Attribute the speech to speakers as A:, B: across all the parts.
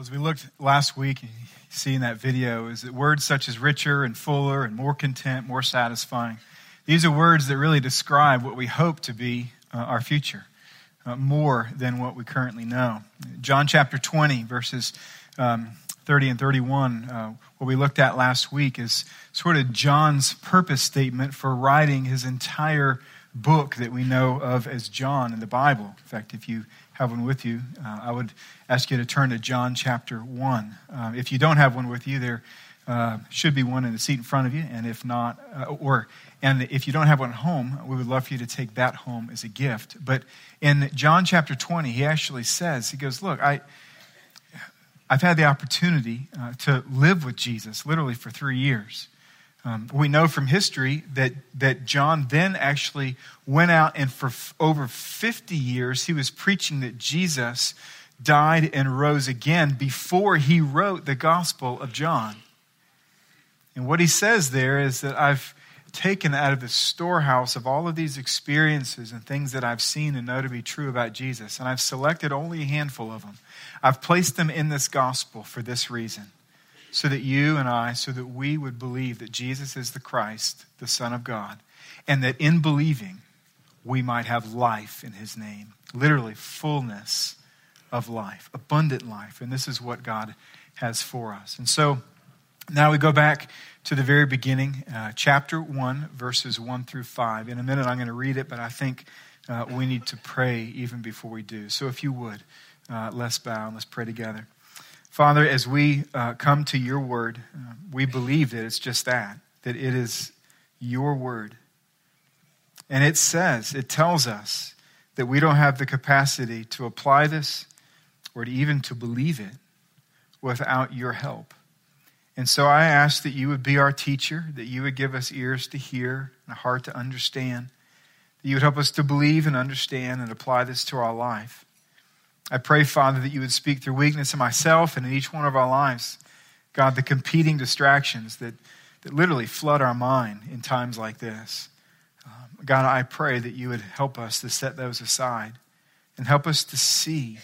A: Well, as we looked last week, you see in that video, is that words such as richer and fuller and more content, more satisfying. These are words that really describe what we hope to be uh, our future, uh, more than what we currently know. John chapter 20, verses um, 30 and 31, uh, what we looked at last week, is sort of John's purpose statement for writing his entire book that we know of as John in the Bible. In fact, if you have one with you, uh, I would ask you to turn to John chapter 1. Uh, if you don't have one with you, there uh, should be one in the seat in front of you. And if not, uh, or and if you don't have one at home, we would love for you to take that home as a gift. But in John chapter 20, he actually says, he goes, Look, I. I've had the opportunity uh, to live with Jesus literally for three years. Um, we know from history that, that John then actually went out and for f- over 50 years he was preaching that Jesus died and rose again before he wrote the Gospel of John. And what he says there is that I've taken out of the storehouse of all of these experiences and things that I've seen and know to be true about Jesus, and I've selected only a handful of them. I've placed them in this gospel for this reason so that you and I, so that we would believe that Jesus is the Christ, the Son of God, and that in believing, we might have life in his name. Literally, fullness of life, abundant life. And this is what God has for us. And so now we go back to the very beginning, uh, chapter 1, verses 1 through 5. In a minute, I'm going to read it, but I think uh, we need to pray even before we do. So if you would, uh, let's bow and let's pray together. Father, as we uh, come to your word, uh, we believe that it's just that, that it is your word. And it says, it tells us that we don't have the capacity to apply this or to even to believe it without your help. And so I ask that you would be our teacher, that you would give us ears to hear and a heart to understand, that you would help us to believe and understand and apply this to our life. I pray, Father, that you would speak through weakness in myself and in each one of our lives. God, the competing distractions that, that literally flood our mind in times like this. Um, God, I pray that you would help us to set those aside and help us to see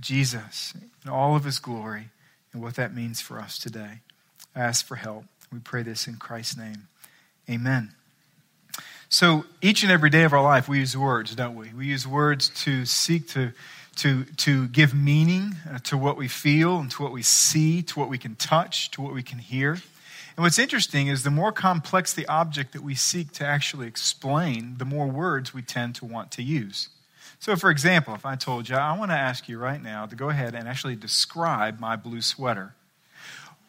A: Jesus in all of his glory and what that means for us today. I ask for help. We pray this in Christ's name. Amen. So, each and every day of our life, we use words, don't we? We use words to seek to to, to give meaning uh, to what we feel and to what we see, to what we can touch, to what we can hear. And what's interesting is the more complex the object that we seek to actually explain, the more words we tend to want to use. So, for example, if I told you, I want to ask you right now to go ahead and actually describe my blue sweater,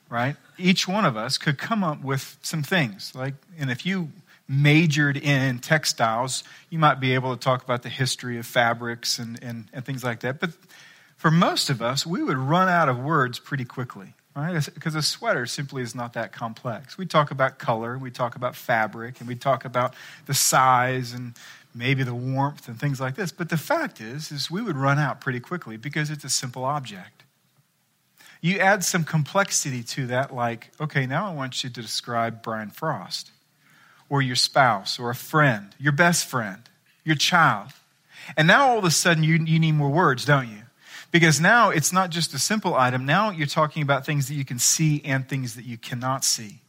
A: right? Each one of us could come up with some things. Like, and if you majored in textiles, you might be able to talk about the history of fabrics and, and, and things like that. But for most of us, we would run out of words pretty quickly, right? Because a sweater simply is not that complex. We talk about color, we talk about fabric, and we talk about the size and maybe the warmth and things like this. But the fact is, is we would run out pretty quickly because it's a simple object. You add some complexity to that, like, okay, now I want you to describe Brian Frost or your spouse or a friend, your best friend, your child. And now all of a sudden you, you need more words, don't you? Because now it's not just a simple item. Now you're talking about things that you can see and things that you cannot see.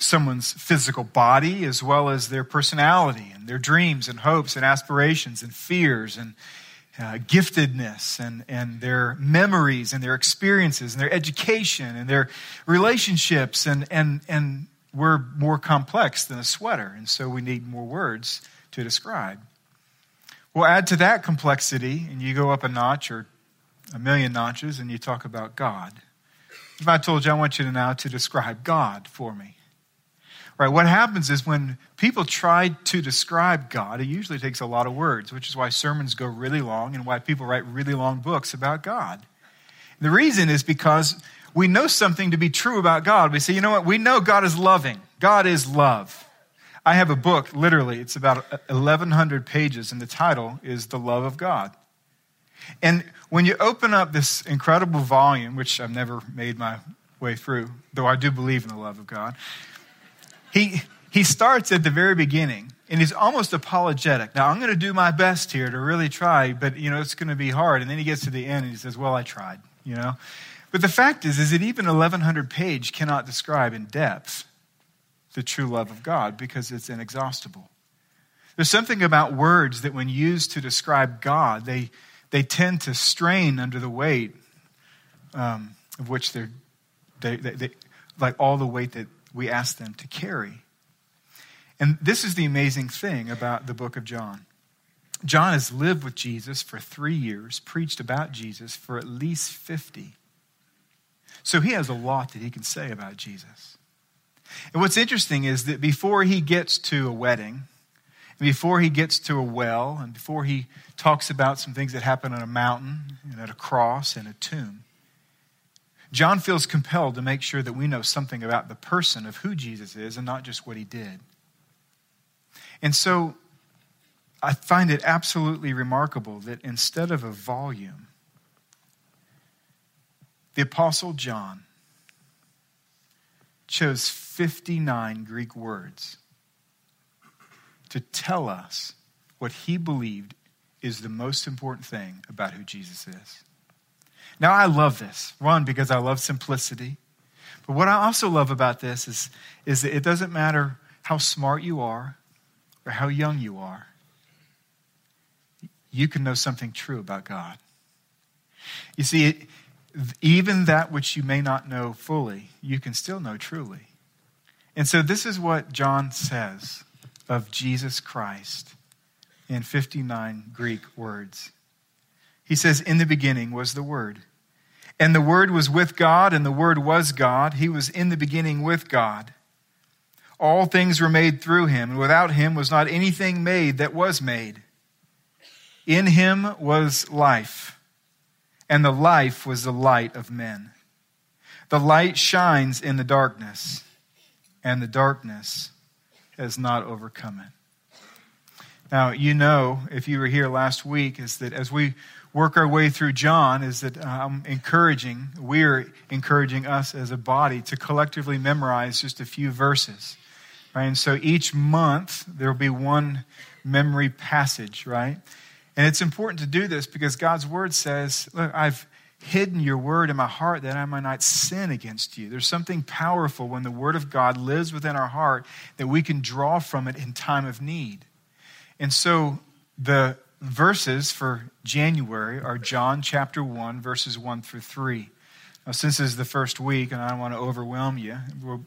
A: Someone's physical body, as well as their personality and their dreams and hopes and aspirations and fears and uh, giftedness and, and their memories and their experiences and their education and their relationships and, and, and we're more complex than a sweater, and so we need more words to describe. We'll add to that complexity, and you go up a notch or a million notches, and you talk about God. If I told you I want you to now to describe God for me, right? What happens is when people try to describe God, it usually takes a lot of words, which is why sermons go really long and why people write really long books about God. The reason is because we know something to be true about God. We say, you know what? We know God is loving. God is love. I have a book, literally, it's about 1,100 pages, and the title is The Love of God. And when you open up this incredible volume, which I've never made my way through, though I do believe in the love of God, he, he starts at the very beginning and he's almost apologetic. Now, I'm going to do my best here to really try, but, you know, it's going to be hard. And then he gets to the end and he says, well, I tried, you know. But the fact is, is that even 1100 page cannot describe in depth the true love of God because it's inexhaustible. There's something about words that when used to describe God, they, they tend to strain under the weight um, of which they're, they, they, they, like all the weight that we ask them to carry. And this is the amazing thing about the book of John. John has lived with Jesus for three years, preached about Jesus for at least 50. So he has a lot that he can say about Jesus. And what's interesting is that before he gets to a wedding, before he gets to a well, and before he talks about some things that happen on a mountain and at a cross and a tomb, John feels compelled to make sure that we know something about the person of who Jesus is and not just what he did. And so I find it absolutely remarkable that instead of a volume, the Apostle John chose 59 Greek words to tell us what he believed is the most important thing about who Jesus is. Now, I love this. One, because I love simplicity. But what I also love about this is, is that it doesn't matter how smart you are, or how young you are, you can know something true about God. You see, even that which you may not know fully, you can still know truly. And so, this is what John says of Jesus Christ in 59 Greek words. He says, In the beginning was the Word. And the Word was with God, and the Word was God. He was in the beginning with God. All things were made through him, and without him was not anything made that was made. In him was life, and the life was the light of men. The light shines in the darkness, and the darkness has not overcome it. Now, you know, if you were here last week, is that as we work our way through John, is that I'm encouraging, we're encouraging us as a body to collectively memorize just a few verses. Right? And so each month there will be one memory passage, right? And it's important to do this because God's word says, Look, I've hidden your word in my heart that I might not sin against you. There's something powerful when the word of God lives within our heart that we can draw from it in time of need. And so the verses for January are John chapter 1, verses 1 through 3. Now, since this is the first week, and I don't want to overwhelm you,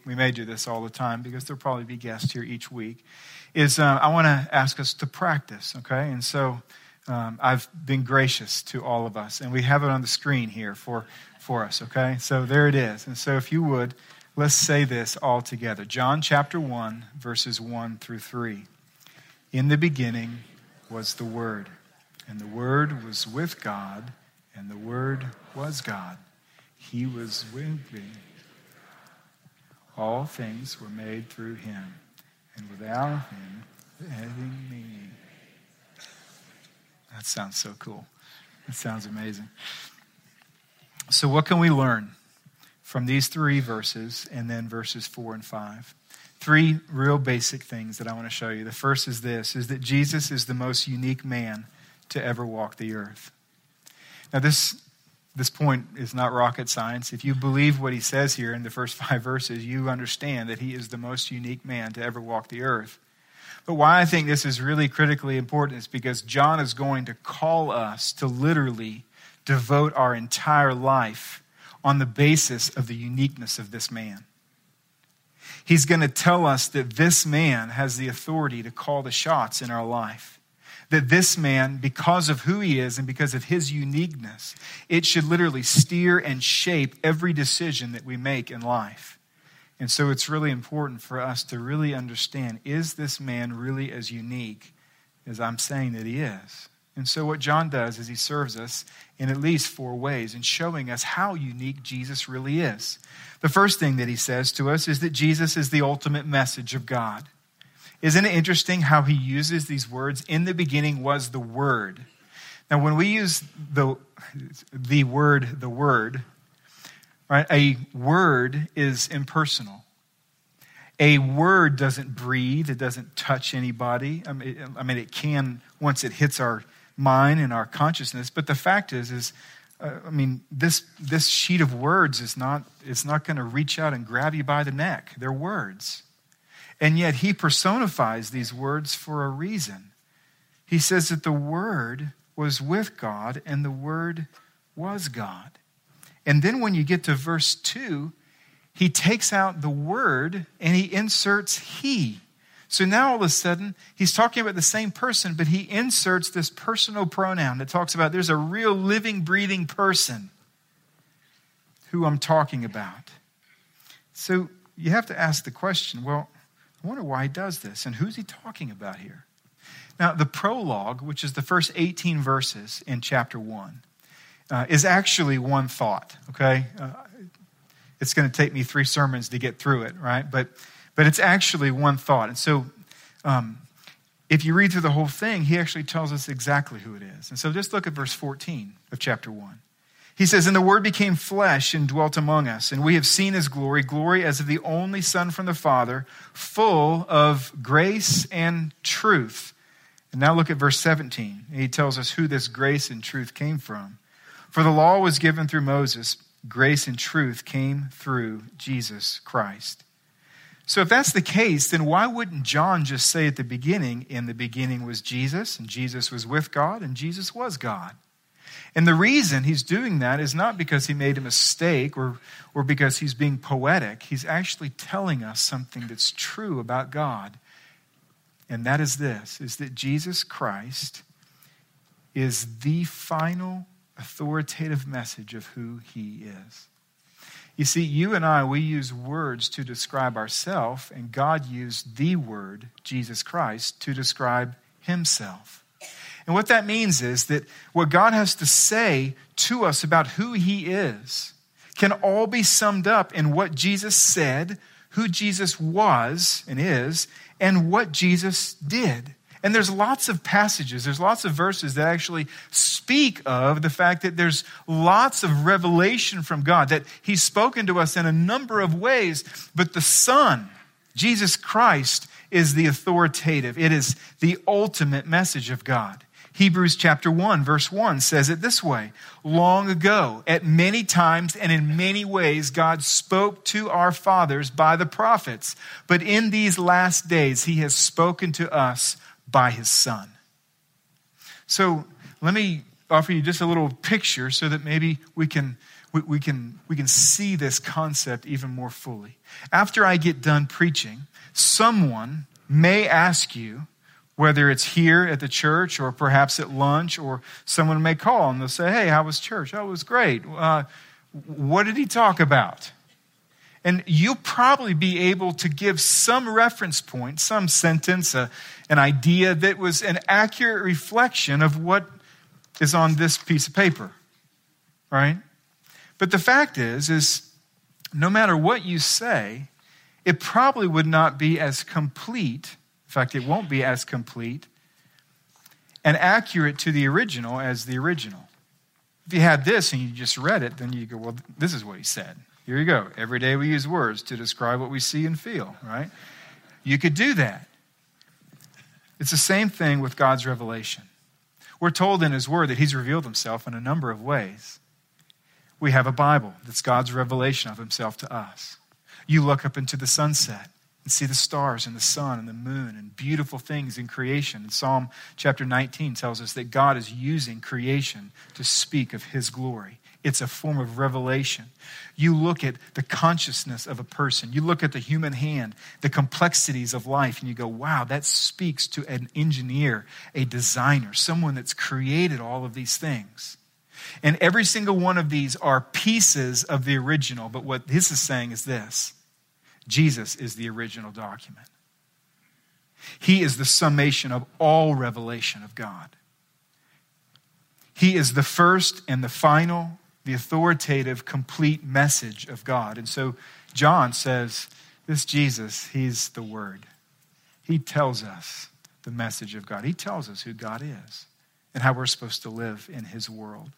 A: we may do this all the time because there'll probably be guests here each week, is uh, I want to ask us to practice, okay? And so um, I've been gracious to all of us, and we have it on the screen here for, for us, okay? So there it is. And so if you would, let's say this all together John chapter 1, verses 1 through 3. In the beginning was the Word, and the Word was with God, and the Word was God. He was with me. All things were made through him, and without him, anything meaning. That sounds so cool. That sounds amazing. So, what can we learn from these three verses and then verses four and five? Three real basic things that I want to show you. The first is this is that Jesus is the most unique man to ever walk the earth. Now, this this point is not rocket science. If you believe what he says here in the first five verses, you understand that he is the most unique man to ever walk the earth. But why I think this is really critically important is because John is going to call us to literally devote our entire life on the basis of the uniqueness of this man. He's going to tell us that this man has the authority to call the shots in our life that this man, because of who he is and because of his uniqueness, it should literally steer and shape every decision that we make in life. And so it's really important for us to really understand is this man really as unique as I'm saying that he is? And so, what John does is he serves us in at least four ways in showing us how unique Jesus really is. The first thing that he says to us is that Jesus is the ultimate message of God. Isn't it interesting how he uses these words? In the beginning was the Word. Now, when we use the, the word, the word, right, a word is impersonal. A word doesn't breathe, it doesn't touch anybody. I mean, it, I mean, it can once it hits our mind and our consciousness, but the fact is, is uh, I mean, this, this sheet of words is not, it's not going to reach out and grab you by the neck. They're words. And yet he personifies these words for a reason. He says that the Word was with God and the Word was God. And then when you get to verse 2, he takes out the Word and he inserts He. So now all of a sudden, he's talking about the same person, but he inserts this personal pronoun that talks about there's a real living, breathing person who I'm talking about. So you have to ask the question well, I wonder why he does this, and who's he talking about here? Now, the prologue, which is the first 18 verses in chapter 1, uh, is actually one thought, okay? Uh, it's going to take me three sermons to get through it, right? But, but it's actually one thought. And so, um, if you read through the whole thing, he actually tells us exactly who it is. And so just look at verse 14 of chapter 1. He says, And the Word became flesh and dwelt among us, and we have seen his glory, glory as of the only Son from the Father, full of grace and truth. And now look at verse 17. He tells us who this grace and truth came from. For the law was given through Moses, grace and truth came through Jesus Christ. So, if that's the case, then why wouldn't John just say at the beginning, in the beginning was Jesus, and Jesus was with God, and Jesus was God? And the reason he's doing that is not because he made a mistake or, or because he's being poetic. He's actually telling us something that's true about God. And that is this is that Jesus Christ is the final authoritative message of who he is. You see, you and I, we use words to describe ourselves, and God used the word, Jesus Christ, to describe himself. And what that means is that what God has to say to us about who he is can all be summed up in what Jesus said, who Jesus was and is, and what Jesus did. And there's lots of passages, there's lots of verses that actually speak of the fact that there's lots of revelation from God, that He's spoken to us in a number of ways, but the Son, Jesus Christ, is the authoritative. It is the ultimate message of God. Hebrews chapter 1, verse 1 says it this way Long ago, at many times and in many ways, God spoke to our fathers by the prophets, but in these last days, He has spoken to us by His Son. So let me offer you just a little picture so that maybe we can. We, we can, we can see this concept even more fully. After I get done preaching, someone may ask you, whether it's here at the church or perhaps at lunch, or someone may call and they'll say, Hey, how was church? Oh, it was great. Uh, what did he talk about? And you'll probably be able to give some reference point, some sentence, uh, an idea that was an accurate reflection of what is on this piece of paper, right? But the fact is, is no matter what you say, it probably would not be as complete in fact, it won't be as complete and accurate to the original as the original. If you had this and you just read it, then you go, well, this is what he said. Here you go. Every day we use words to describe what we see and feel, right? You could do that. It's the same thing with God's revelation. We're told in His Word that He's revealed Himself in a number of ways. We have a Bible that's God's revelation of Himself to us. You look up into the sunset and see the stars and the sun and the moon and beautiful things in creation. And Psalm chapter 19 tells us that God is using creation to speak of his glory. It's a form of revelation. You look at the consciousness of a person, you look at the human hand, the complexities of life, and you go, wow, that speaks to an engineer, a designer, someone that's created all of these things. And every single one of these are pieces of the original. But what this is saying is this Jesus is the original document. He is the summation of all revelation of God. He is the first and the final, the authoritative, complete message of God. And so John says, This Jesus, he's the Word. He tells us the message of God. He tells us who God is and how we're supposed to live in his world.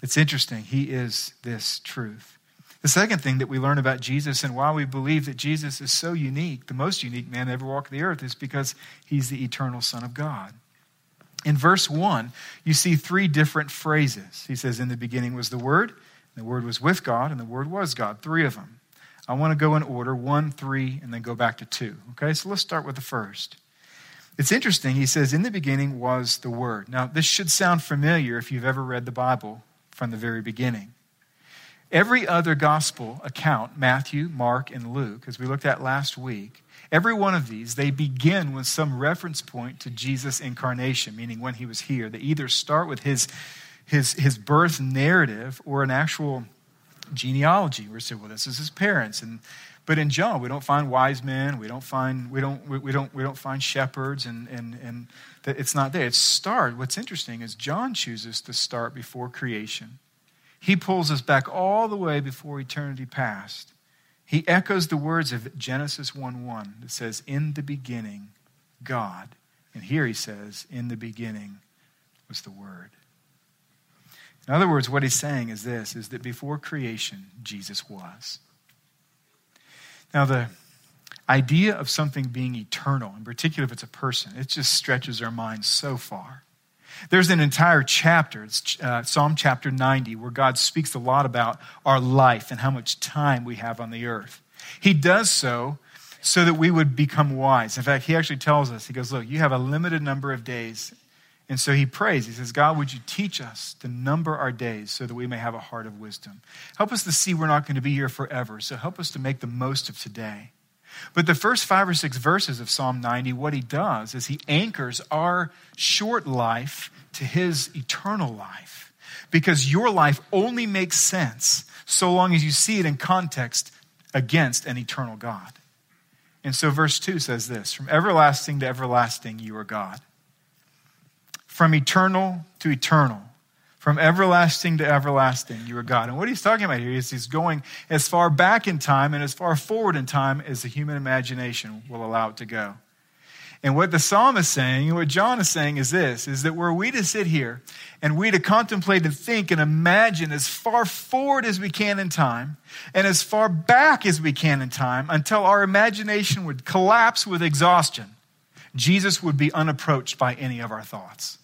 A: It's interesting. He is this truth. The second thing that we learn about Jesus and why we believe that Jesus is so unique, the most unique man to ever walk the earth, is because he's the eternal Son of God. In verse 1, you see three different phrases. He says, In the beginning was the Word, the Word was with God, and the Word was God. Three of them. I want to go in order one, three, and then go back to two. Okay, so let's start with the first. It's interesting. He says, In the beginning was the Word. Now, this should sound familiar if you've ever read the Bible from the very beginning. Every other gospel account, Matthew, Mark, and Luke, as we looked at last week, every one of these, they begin with some reference point to Jesus' incarnation, meaning when he was here. They either start with his, his, his birth narrative or an actual genealogy. Where say, well, this is his parents. And, but in John, we don't find wise men. We don't find, we don't, we, we don't, we don't find shepherds. And, and, and it's not there. It's start. What's interesting is John chooses to start before creation. He pulls us back all the way before eternity past. He echoes the words of Genesis 1 1 that says, In the beginning, God. And here he says, In the beginning was the Word. In other words, what he's saying is this is that before creation, Jesus was. Now, the idea of something being eternal, in particular if it's a person, it just stretches our minds so far. There's an entire chapter, it's uh, Psalm chapter 90, where God speaks a lot about our life and how much time we have on the earth. He does so so that we would become wise. In fact, he actually tells us, he goes, Look, you have a limited number of days. And so he prays. He says, God, would you teach us to number our days so that we may have a heart of wisdom? Help us to see we're not going to be here forever. So help us to make the most of today. But the first five or six verses of Psalm 90, what he does is he anchors our short life to his eternal life. Because your life only makes sense so long as you see it in context against an eternal God. And so verse 2 says this From everlasting to everlasting, you are God. From eternal to eternal, from everlasting to everlasting, you are God. And what he's talking about here is he's going as far back in time and as far forward in time as the human imagination will allow it to go. And what the psalm is saying, and what John is saying is this, is that were we to sit here and we to contemplate and think and imagine as far forward as we can in time and as far back as we can in time until our imagination would collapse with exhaustion, Jesus would be unapproached by any of our thoughts.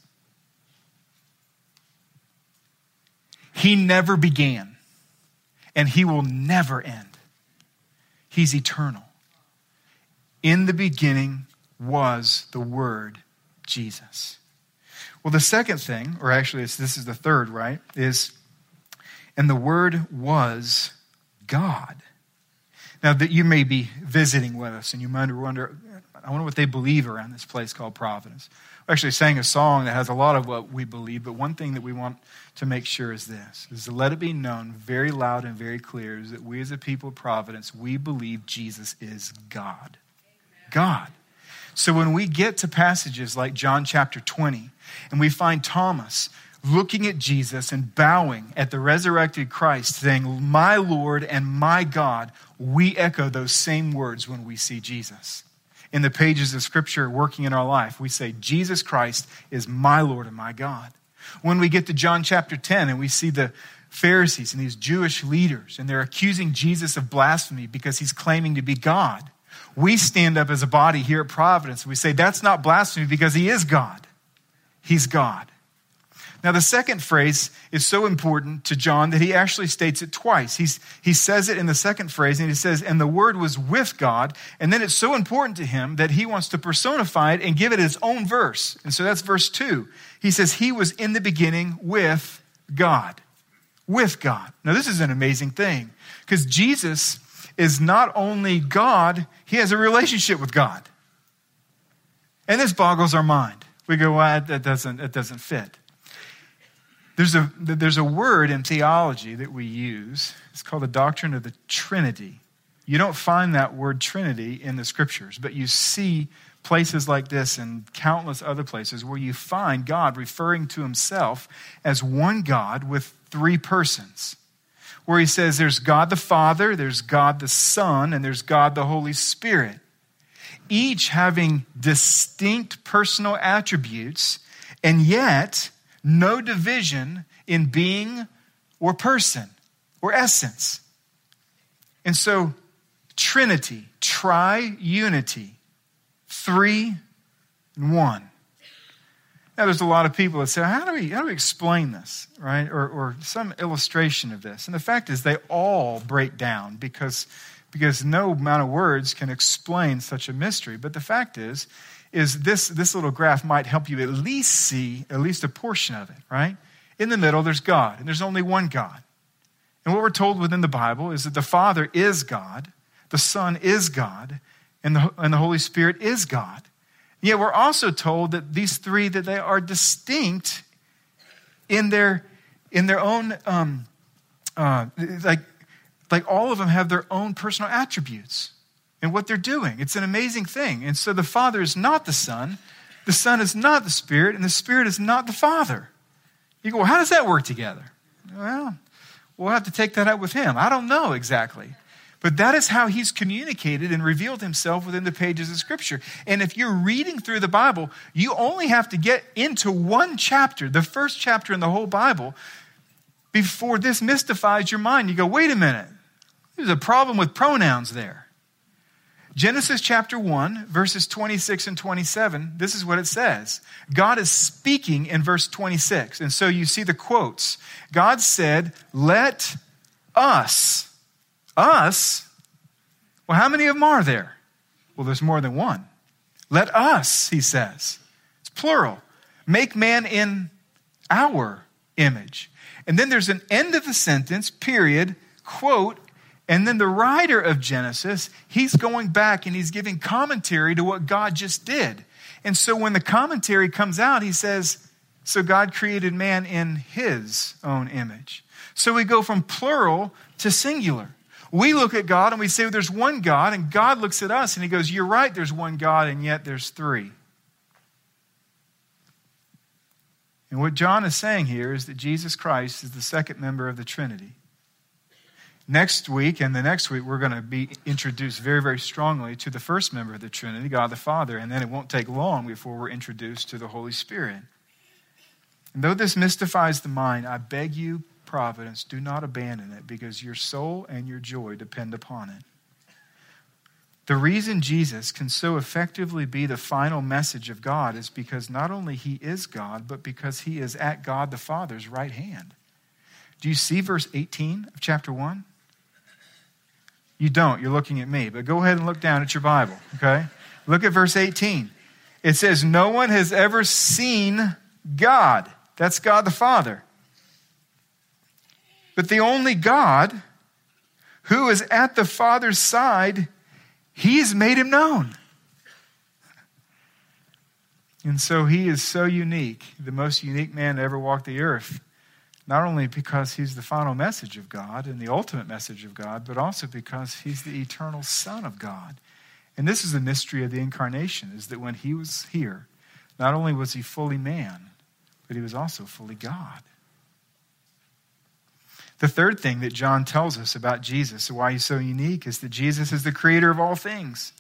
A: He never began, and He will never end. He's eternal. In the beginning was the Word, Jesus. Well, the second thing, or actually this is the third, right, is, and the Word was God. Now, that you may be visiting with us and you might wonder, I wonder what they believe around this place called Providence. Actually sang a song that has a lot of what we believe, but one thing that we want to make sure is this, is to let it be known very loud and very clear is that we as a people of Providence, we believe Jesus is God. God. So when we get to passages like John chapter 20, and we find Thomas looking at Jesus and bowing at the resurrected Christ, saying, My Lord and my God, we echo those same words when we see Jesus. In the pages of Scripture working in our life, we say, Jesus Christ is my Lord and my God. When we get to John chapter 10 and we see the Pharisees and these Jewish leaders, and they're accusing Jesus of blasphemy because he's claiming to be God, we stand up as a body here at Providence we say, That's not blasphemy because he is God. He's God. Now, the second phrase is so important to John that he actually states it twice. He's, he says it in the second phrase, and he says, and the Word was with God. And then it's so important to him that he wants to personify it and give it his own verse. And so that's verse 2. He says, He was in the beginning with God. With God. Now, this is an amazing thing because Jesus is not only God, he has a relationship with God. And this boggles our mind. We go, well, that doesn't, that doesn't fit. There's a, there's a word in theology that we use. It's called the doctrine of the Trinity. You don't find that word Trinity in the scriptures, but you see places like this and countless other places where you find God referring to himself as one God with three persons. Where he says there's God the Father, there's God the Son, and there's God the Holy Spirit. Each having distinct personal attributes, and yet no division in being or person or essence. And so, Trinity, tri unity, three and one. Now, there's a lot of people that say, how do we, how do we explain this, right? Or, or some illustration of this. And the fact is, they all break down because, because no amount of words can explain such a mystery. But the fact is, is this, this little graph might help you at least see at least a portion of it, right? In the middle, there's God, and there's only one God. And what we're told within the Bible is that the Father is God, the Son is God, and the, and the Holy Spirit is God. Yet we're also told that these three that they are distinct in their in their own um, uh, like like all of them have their own personal attributes and what they're doing. It's an amazing thing. And so the Father is not the Son, the Son is not the Spirit, and the Spirit is not the Father. You go, well, how does that work together? Well, we'll have to take that up with him. I don't know exactly. But that is how he's communicated and revealed himself within the pages of Scripture. And if you're reading through the Bible, you only have to get into one chapter, the first chapter in the whole Bible, before this mystifies your mind. You go, wait a minute, there's a problem with pronouns there. Genesis chapter 1, verses 26 and 27, this is what it says. God is speaking in verse 26. And so you see the quotes. God said, Let us us? Well, how many of them are there? Well, there's more than one. Let us, he says. It's plural. Make man in our image. And then there's an end of the sentence, period, quote, and then the writer of Genesis, he's going back and he's giving commentary to what God just did. And so when the commentary comes out, he says, So God created man in his own image. So we go from plural to singular. We look at God and we say, well, there's one God, and God looks at us and he goes, You're right, there's one God, and yet there's three. And what John is saying here is that Jesus Christ is the second member of the Trinity. Next week and the next week, we're going to be introduced very, very strongly to the first member of the Trinity, God the Father, and then it won't take long before we're introduced to the Holy Spirit. And though this mystifies the mind, I beg you, providence, do not abandon it because your soul and your joy depend upon it. The reason Jesus can so effectively be the final message of God is because not only he is God, but because he is at God the Father's right hand. Do you see verse 18 of chapter 1? You don't. You're looking at me. But go ahead and look down at your Bible, okay? Look at verse 18. It says, No one has ever seen God. That's God the Father. But the only God who is at the Father's side, He's made him known. And so he is so unique, the most unique man to ever walk the earth. Not only because he's the final message of God and the ultimate message of God, but also because he's the eternal Son of God. And this is the mystery of the incarnation, is that when he was here, not only was he fully man, but he was also fully God. The third thing that John tells us about Jesus, why he's so unique, is that Jesus is the creator of all things.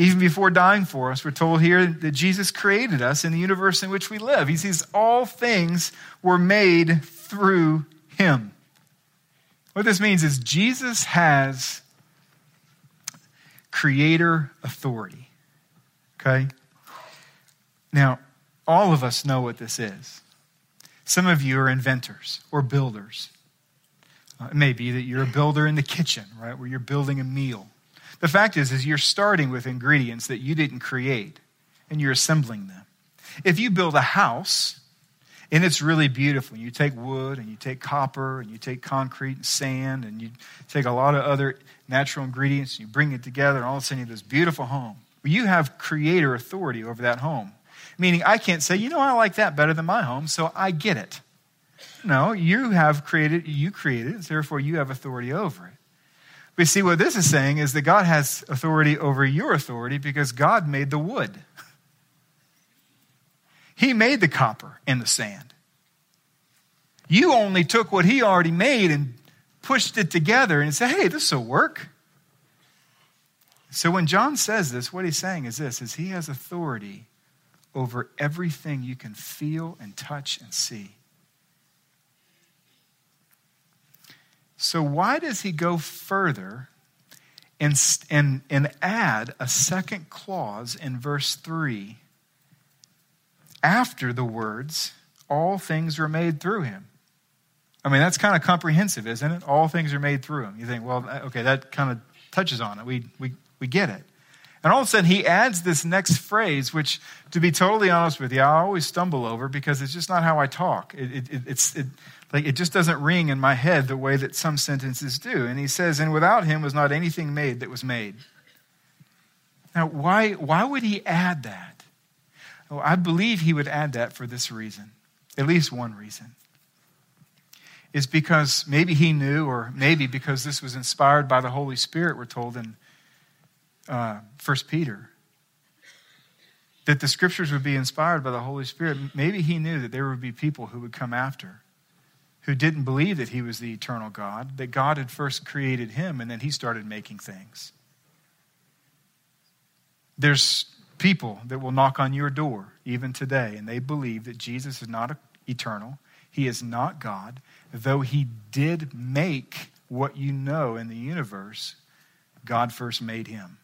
A: Even before dying for us, we're told here that Jesus created us in the universe in which we live. He says all things were made through him. What this means is Jesus has creator authority. Okay? Now, all of us know what this is. Some of you are inventors or builders. Uh, it may be that you're a builder in the kitchen, right, where you're building a meal. The fact is, is you're starting with ingredients that you didn't create, and you're assembling them. If you build a house, and it's really beautiful, you take wood, and you take copper, and you take concrete and sand, and you take a lot of other natural ingredients, and you bring it together, and all of a sudden you have this beautiful home. Well, you have creator authority over that home. Meaning, I can't say, you know, I like that better than my home, so I get it. No, you have created, you created it, therefore you have authority over it. We see what this is saying is that God has authority over your authority because God made the wood. He made the copper and the sand. You only took what he already made and pushed it together and said, hey, this will work. So when John says this, what he's saying is this is he has authority over everything you can feel and touch and see. So, why does he go further and, and, and add a second clause in verse 3 after the words, all things were made through him. I mean, that's kind of comprehensive, isn't it? All things are made through him. You think, well, okay, that kind of touches on it. We, we, we get it. And all of a sudden, he adds this next phrase, which, to be totally honest with you, I always stumble over because it's just not how I talk. It, it, it's, it, like, it just doesn't ring in my head the way that some sentences do. And he says, And without him was not anything made that was made. Now, why, why would he add that? Well, I believe he would add that for this reason, at least one reason is because maybe he knew, or maybe because this was inspired by the Holy Spirit, we're told in uh, 1 Peter, that the scriptures would be inspired by the Holy Spirit. Maybe he knew that there would be people who would come after who didn't believe that he was the eternal God, that God had first created him and then he started making things. There's people that will knock on your door even today, and they believe that Jesus is not eternal, he is not God, though he did make what you know in the universe, God first made him.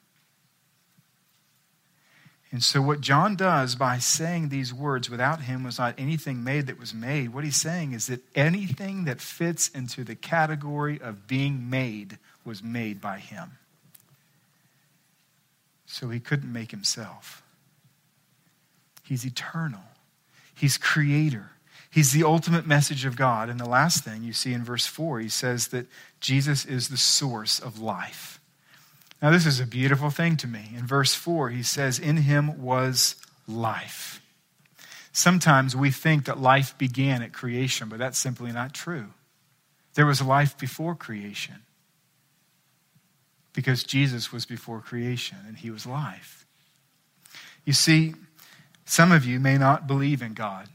A: And so, what John does by saying these words, without him was not anything made that was made, what he's saying is that anything that fits into the category of being made was made by him. So, he couldn't make himself. He's eternal, he's creator. He's the ultimate message of God. And the last thing you see in verse 4, he says that Jesus is the source of life. Now, this is a beautiful thing to me. In verse 4, he says, In him was life. Sometimes we think that life began at creation, but that's simply not true. There was life before creation because Jesus was before creation and he was life. You see, some of you may not believe in God.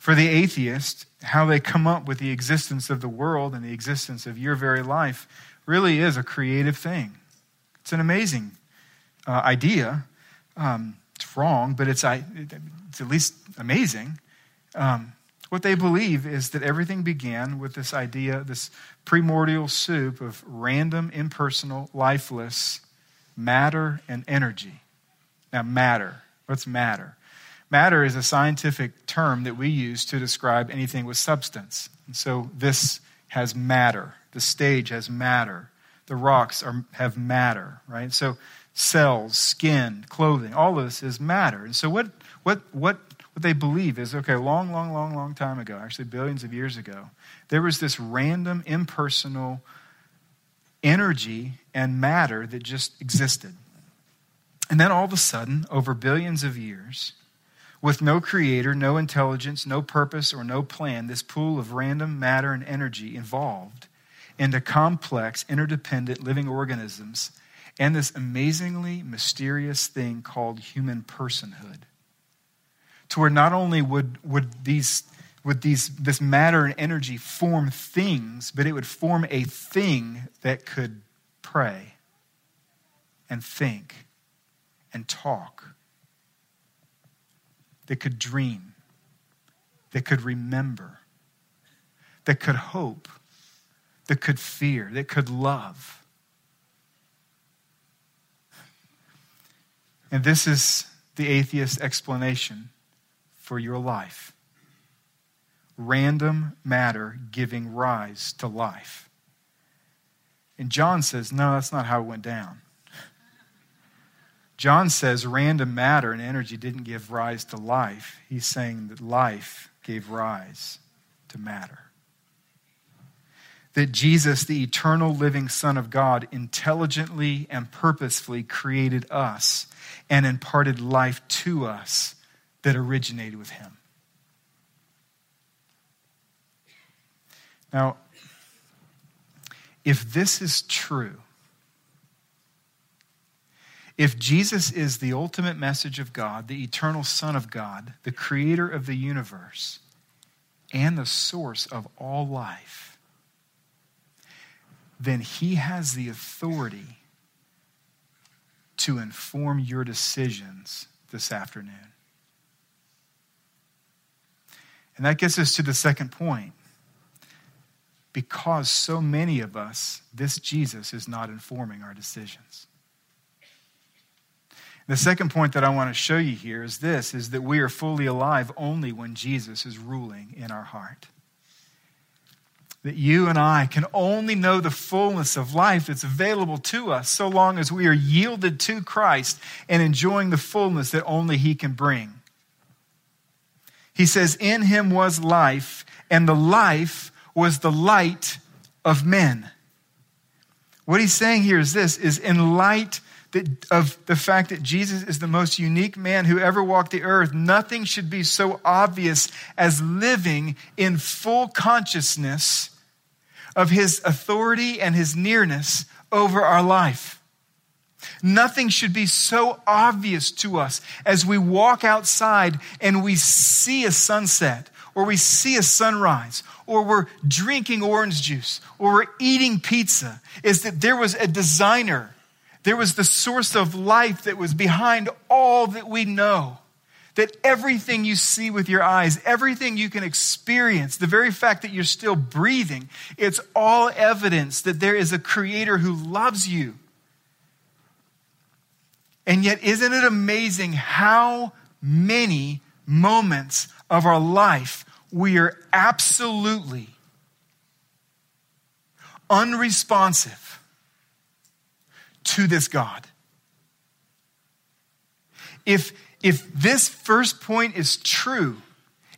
A: For the atheist, how they come up with the existence of the world and the existence of your very life really is a creative thing. It's an amazing uh, idea. Um, it's wrong, but it's, it's at least amazing. Um, what they believe is that everything began with this idea, this primordial soup of random, impersonal, lifeless matter and energy. Now, matter. What's matter? Matter is a scientific term that we use to describe anything with substance. And so this has matter. The stage has matter. The rocks are, have matter, right? So cells, skin, clothing, all of this is matter. And so what, what, what, what they believe is okay, long, long, long, long time ago, actually billions of years ago, there was this random, impersonal energy and matter that just existed. And then all of a sudden, over billions of years, with no creator, no intelligence, no purpose, or no plan, this pool of random matter and energy evolved into complex, interdependent living organisms and this amazingly mysterious thing called human personhood. To where not only would, would these would these this matter and energy form things, but it would form a thing that could pray and think and talk that could dream, that could remember, that could hope, that could fear, that could love. And this is the atheist explanation for your life random matter giving rise to life. And John says, no, that's not how it went down. John says random matter and energy didn't give rise to life. He's saying that life gave rise to matter. That Jesus, the eternal living Son of God, intelligently and purposefully created us and imparted life to us that originated with Him. Now, if this is true, if Jesus is the ultimate message of God, the eternal Son of God, the creator of the universe, and the source of all life, then he has the authority to inform your decisions this afternoon. And that gets us to the second point. because so many of us, this Jesus is not informing our decisions. The second point that I want to show you here is this is that we are fully alive only when Jesus is ruling in our heart. That you and I can only know the fullness of life that's available to us so long as we are yielded to Christ and enjoying the fullness that only He can bring. He says, In Him was life, and the life was the light of men. What he's saying here is this is in light of the fact that Jesus is the most unique man who ever walked the earth, nothing should be so obvious as living in full consciousness of his authority and his nearness over our life. Nothing should be so obvious to us as we walk outside and we see a sunset or we see a sunrise or we're drinking orange juice or we're eating pizza is that there was a designer. There was the source of life that was behind all that we know. That everything you see with your eyes, everything you can experience, the very fact that you're still breathing, it's all evidence that there is a creator who loves you. And yet, isn't it amazing how many moments of our life we are absolutely unresponsive to this God. If, if this first point is true,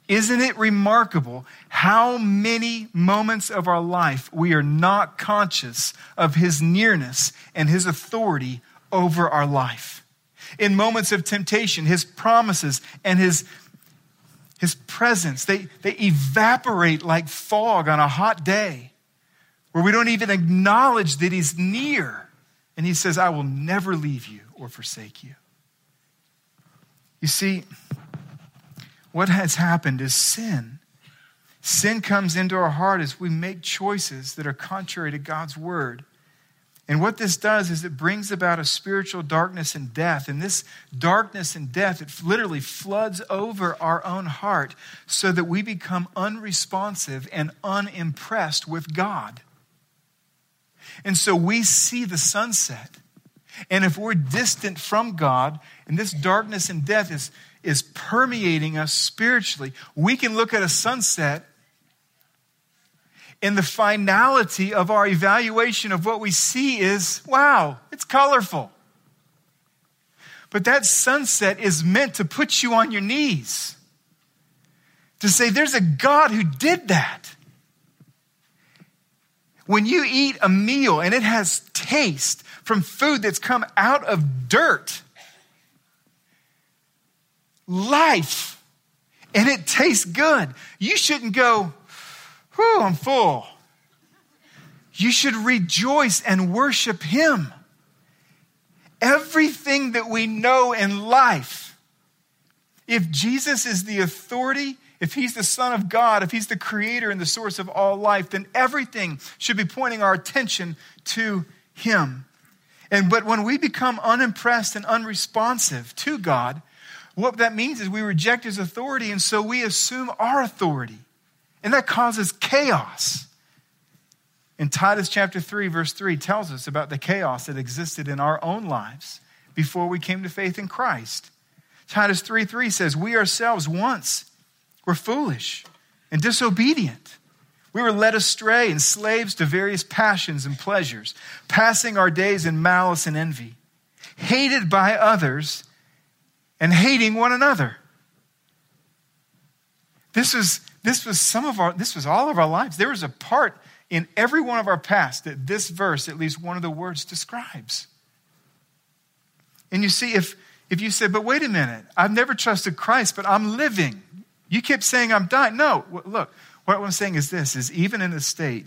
A: isn't it remarkable how many moments of our life we are not conscious of His nearness and His authority over our life? In moments of temptation, His promises and His his presence, they, they evaporate like fog on a hot day where we don't even acknowledge that He's near. And He says, I will never leave you or forsake you. You see, what has happened is sin. Sin comes into our heart as we make choices that are contrary to God's word. And what this does is it brings about a spiritual darkness and death. And this darkness and death, it literally floods over our own heart so that we become unresponsive and unimpressed with God. And so we see the sunset. And if we're distant from God and this darkness and death is, is permeating us spiritually, we can look at a sunset and the finality of our evaluation of what we see is wow, it's colorful. But that sunset is meant to put you on your knees, to say, there's a God who did that. When you eat a meal and it has taste from food that's come out of dirt, life, and it tastes good, you shouldn't go, Whew, I'm full. You should rejoice and worship Him. Everything that we know in life, if Jesus is the authority, if He's the Son of God, if He's the creator and the source of all life, then everything should be pointing our attention to Him. And but when we become unimpressed and unresponsive to God, what that means is we reject His authority, and so we assume our authority. And that causes chaos. In Titus chapter 3, verse 3 tells us about the chaos that existed in our own lives before we came to faith in Christ. Titus 3 3 says, We ourselves once were foolish and disobedient. We were led astray and slaves to various passions and pleasures, passing our days in malice and envy, hated by others and hating one another. This was this was some of our, this was all of our lives. There was a part in every one of our past that this verse, at least one of the words, describes. And you see, if, if you say, but wait a minute, I've never trusted Christ, but I'm living. You kept saying I'm dying. No, look, what I'm saying is this, is even in this state,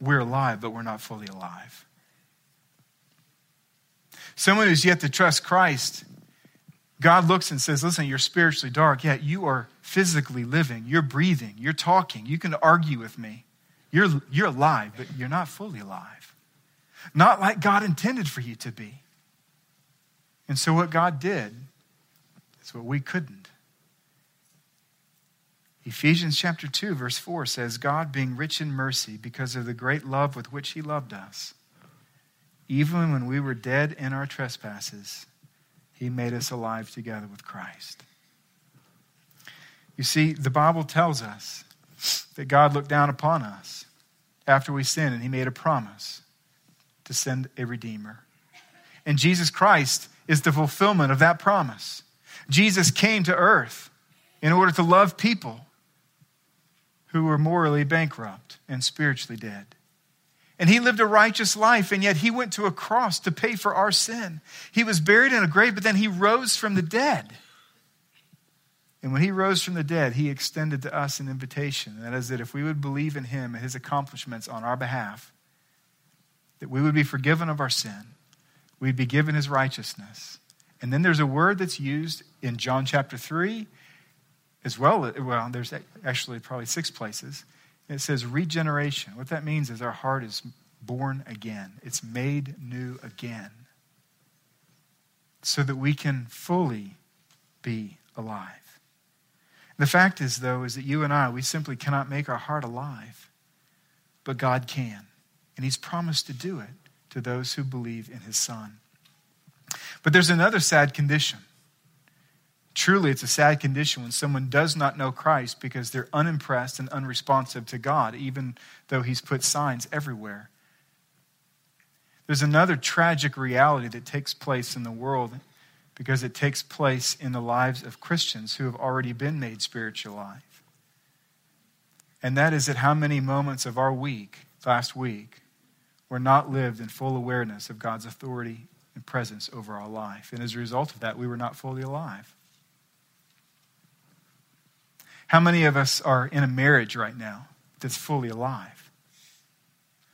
A: we're alive, but we're not fully alive. Someone who's yet to trust Christ God looks and says, Listen, you're spiritually dark, yet you are physically living. You're breathing. You're talking. You can argue with me. You're, you're alive, but you're not fully alive. Not like God intended for you to be. And so, what God did is what we couldn't. Ephesians chapter 2, verse 4 says, God being rich in mercy because of the great love with which he loved us, even when we were dead in our trespasses, he made us alive together with Christ. You see, the Bible tells us that God looked down upon us after we sinned and he made a promise to send a redeemer. And Jesus Christ is the fulfillment of that promise. Jesus came to earth in order to love people who were morally bankrupt and spiritually dead. And he lived a righteous life, and yet he went to a cross to pay for our sin. He was buried in a grave, but then he rose from the dead. And when he rose from the dead, he extended to us an invitation. That is, that if we would believe in him and his accomplishments on our behalf, that we would be forgiven of our sin, we'd be given his righteousness. And then there's a word that's used in John chapter 3 as well. Well, there's actually probably six places. It says regeneration. What that means is our heart is born again, it's made new again, so that we can fully be alive. The fact is, though, is that you and I, we simply cannot make our heart alive, but God can. And He's promised to do it to those who believe in His Son. But there's another sad condition. Truly, it's a sad condition when someone does not know Christ because they're unimpressed and unresponsive to God, even though He's put signs everywhere. There's another tragic reality that takes place in the world because it takes place in the lives of Christians who have already been made spiritual alive. And that is that how many moments of our week, last week, were not lived in full awareness of God's authority and presence over our life. And as a result of that, we were not fully alive. How many of us are in a marriage right now that's fully alive?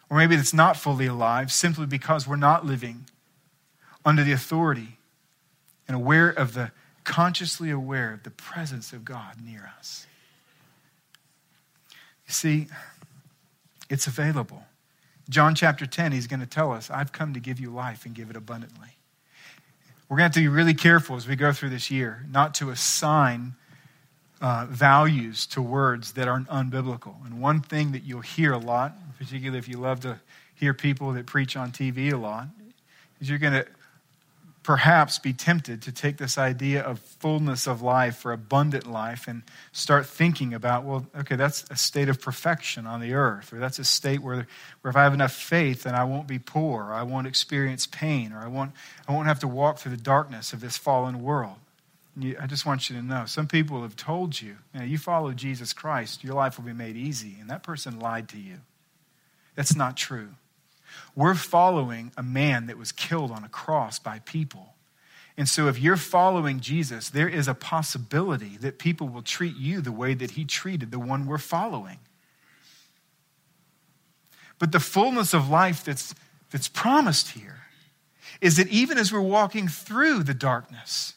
A: Or maybe that's not fully alive simply because we're not living under the authority and aware of the, consciously aware of the presence of God near us. You see, it's available. John chapter 10, he's going to tell us, I've come to give you life and give it abundantly. We're going to have to be really careful as we go through this year not to assign uh, values to words that aren't unbiblical. And one thing that you'll hear a lot, particularly if you love to hear people that preach on TV a lot, is you're going to perhaps be tempted to take this idea of fullness of life or abundant life and start thinking about, well, okay, that's a state of perfection on the earth, or that's a state where, where if I have enough faith, then I won't be poor, or I won't experience pain, or I won't, I won't have to walk through the darkness of this fallen world. You, I just want you to know some people have told you, you, know, you follow Jesus Christ, your life will be made easy. And that person lied to you. That's not true. We're following a man that was killed on a cross by people. And so, if you're following Jesus, there is a possibility that people will treat you the way that he treated the one we're following. But the fullness of life that's, that's promised here is that even as we're walking through the darkness,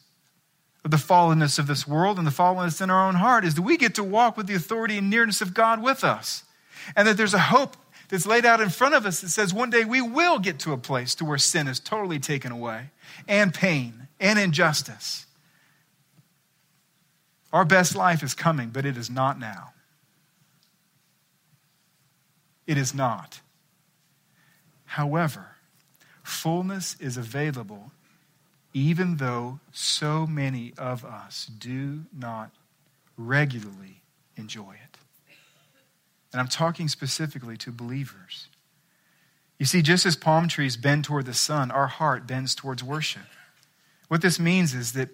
A: of the fallenness of this world and the fallenness in our own heart is that we get to walk with the authority and nearness of God with us. And that there's a hope that's laid out in front of us that says one day we will get to a place to where sin is totally taken away and pain and injustice. Our best life is coming, but it is not now. It is not. However, fullness is available even though so many of us do not regularly enjoy it. And I'm talking specifically to believers. You see, just as palm trees bend toward the sun, our heart bends towards worship. What this means is that,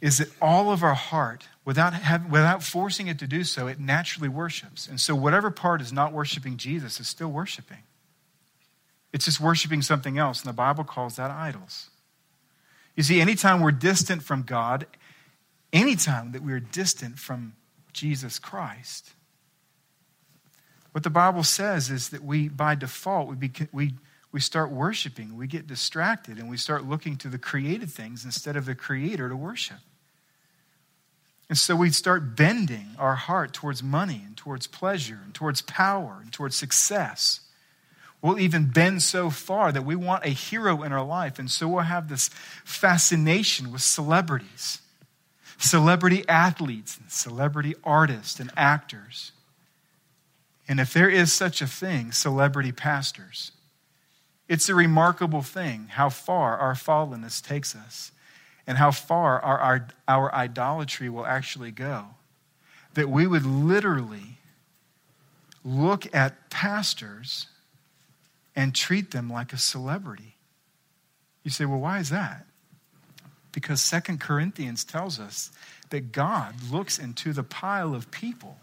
A: is that all of our heart, without, having, without forcing it to do so, it naturally worships. And so, whatever part is not worshiping Jesus is still worshiping. It's just worshiping something else, and the Bible calls that idols. You see, anytime we're distant from God, anytime that we're distant from Jesus Christ, what the Bible says is that we, by default, we, be, we, we start worshiping, we get distracted, and we start looking to the created things instead of the Creator to worship. And so we start bending our heart towards money and towards pleasure and towards power and towards success We'll even bend so far that we want a hero in our life. And so we'll have this fascination with celebrities, celebrity athletes and celebrity artists and actors. And if there is such a thing, celebrity pastors, it's a remarkable thing how far our fallenness takes us and how far our, our, our idolatry will actually go. That we would literally look at pastors and treat them like a celebrity. You say, well, why is that? Because Second Corinthians tells us that God looks into the pile of people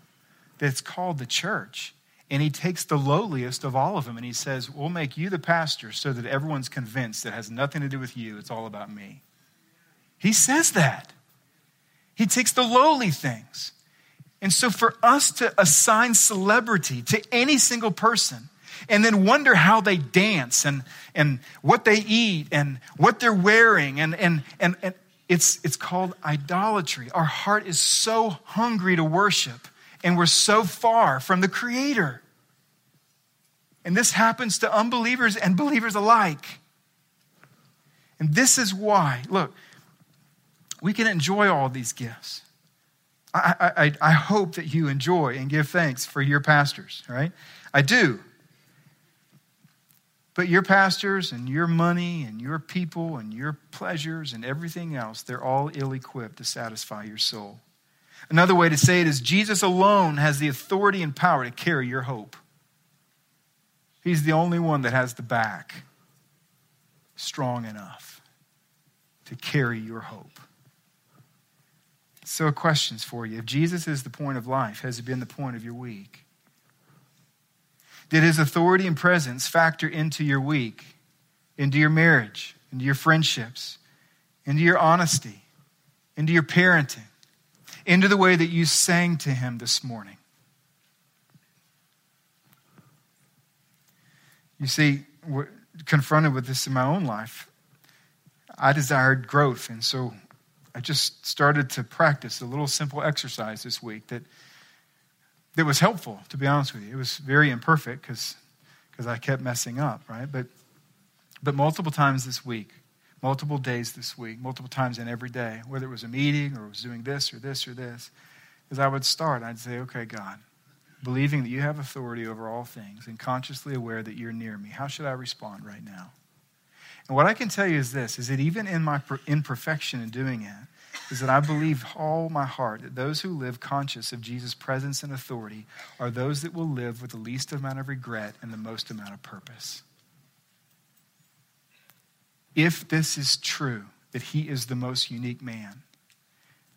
A: that's called the church. And he takes the lowliest of all of them and he says, We'll make you the pastor so that everyone's convinced it has nothing to do with you. It's all about me. He says that. He takes the lowly things. And so for us to assign celebrity to any single person and then wonder how they dance and, and what they eat and what they're wearing and, and, and, and it's, it's called idolatry. Our heart is so hungry to worship and we're so far from the Creator. And this happens to unbelievers and believers alike. And this is why, look, we can enjoy all these gifts. I, I, I hope that you enjoy and give thanks for your pastors, right? I do. But your pastors and your money and your people and your pleasures and everything else, they're all ill equipped to satisfy your soul. Another way to say it is Jesus alone has the authority and power to carry your hope. He's the only one that has the back strong enough to carry your hope. So, questions for you. If Jesus is the point of life, has it been the point of your week? Did his authority and presence factor into your week, into your marriage, into your friendships, into your honesty, into your parenting, into the way that you sang to him this morning? You see, confronted with this in my own life, I desired growth, and so I just started to practice a little simple exercise this week that, that was helpful, to be honest with you. It was very imperfect because I kept messing up, right? But, but multiple times this week, multiple days this week, multiple times in every day, whether it was a meeting or was doing this or this or this, is I would start, I'd say, okay, God, believing that you have authority over all things and consciously aware that you're near me, how should I respond right now? And what I can tell you is this is that even in my imperfection in doing it, is that I believe all my heart that those who live conscious of Jesus' presence and authority are those that will live with the least amount of regret and the most amount of purpose. If this is true, that he is the most unique man,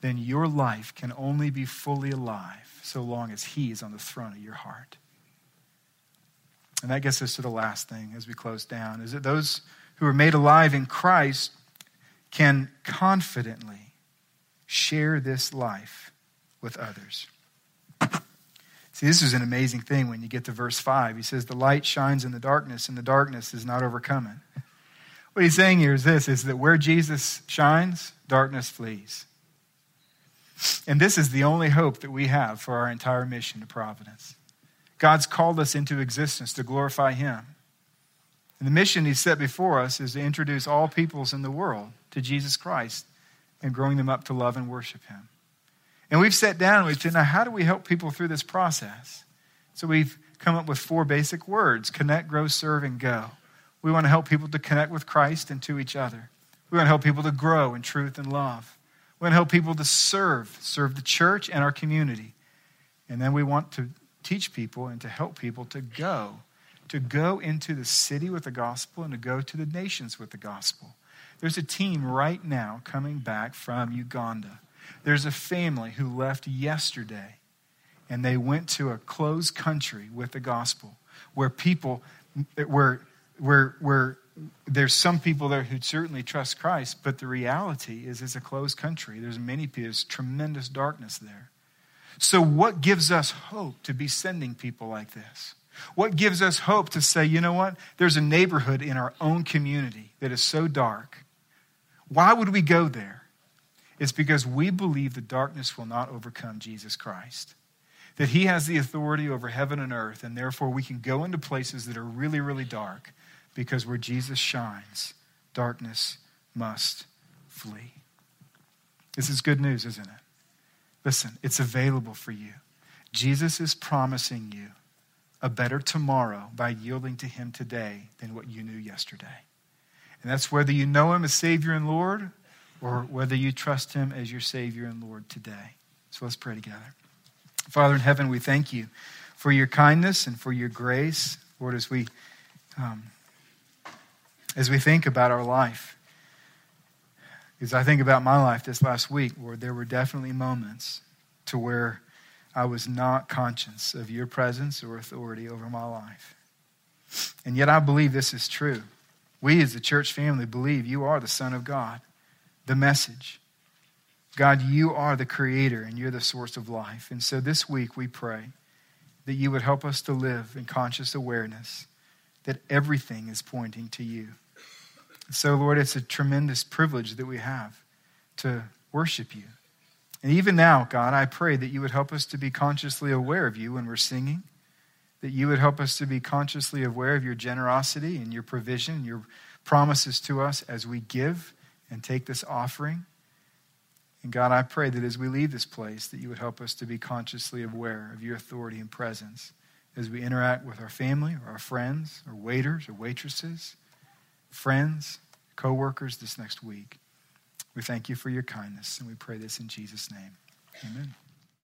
A: then your life can only be fully alive so long as he is on the throne of your heart. And that gets us to the last thing as we close down is that those who are made alive in Christ can confidently share this life with others. See, this is an amazing thing when you get to verse 5. He says, The light shines in the darkness, and the darkness is not overcome it. What he's saying here is this is that where Jesus shines, darkness flees. And this is the only hope that we have for our entire mission to Providence. God's called us into existence to glorify Him. And the mission He's set before us is to introduce all peoples in the world to Jesus Christ and growing them up to love and worship him. And we've sat down and we've said, now, how do we help people through this process? So we've come up with four basic words connect, grow, serve, and go. We want to help people to connect with Christ and to each other. We want to help people to grow in truth and love. We want to help people to serve, serve the church and our community. And then we want to teach people and to help people to go to go into the city with the gospel and to go to the nations with the gospel. There's a team right now coming back from Uganda. There's a family who left yesterday and they went to a closed country with the gospel where people, where, where, there's some people there who certainly trust Christ, but the reality is it's a closed country. There's many people, there's tremendous darkness there. So, what gives us hope to be sending people like this? What gives us hope to say, you know what? There's a neighborhood in our own community that is so dark. Why would we go there? It's because we believe the darkness will not overcome Jesus Christ. That he has the authority over heaven and earth, and therefore we can go into places that are really, really dark because where Jesus shines, darkness must flee. This is good news, isn't it? Listen, it's available for you. Jesus is promising you a better tomorrow by yielding to him today than what you knew yesterday. And that's whether you know him as Savior and Lord or whether you trust him as your Savior and Lord today. So let's pray together. Father in heaven, we thank you for your kindness and for your grace, Lord, as we um, as we think about our life. As I think about my life this last week, Lord, there were definitely moments to where I was not conscious of your presence or authority over my life. And yet I believe this is true. We as the church family believe you are the Son of God, the message. God, you are the creator and you're the source of life. And so this week we pray that you would help us to live in conscious awareness that everything is pointing to you. So, Lord, it's a tremendous privilege that we have to worship you. And even now, God, I pray that you would help us to be consciously aware of you when we're singing, that you would help us to be consciously aware of your generosity and your provision, your promises to us as we give and take this offering. And God, I pray that as we leave this place, that you would help us to be consciously aware of your authority and presence as we interact with our family or our friends or waiters or waitresses, friends, co-workers this next week. We thank you for your kindness, and we pray this in Jesus' name. Amen.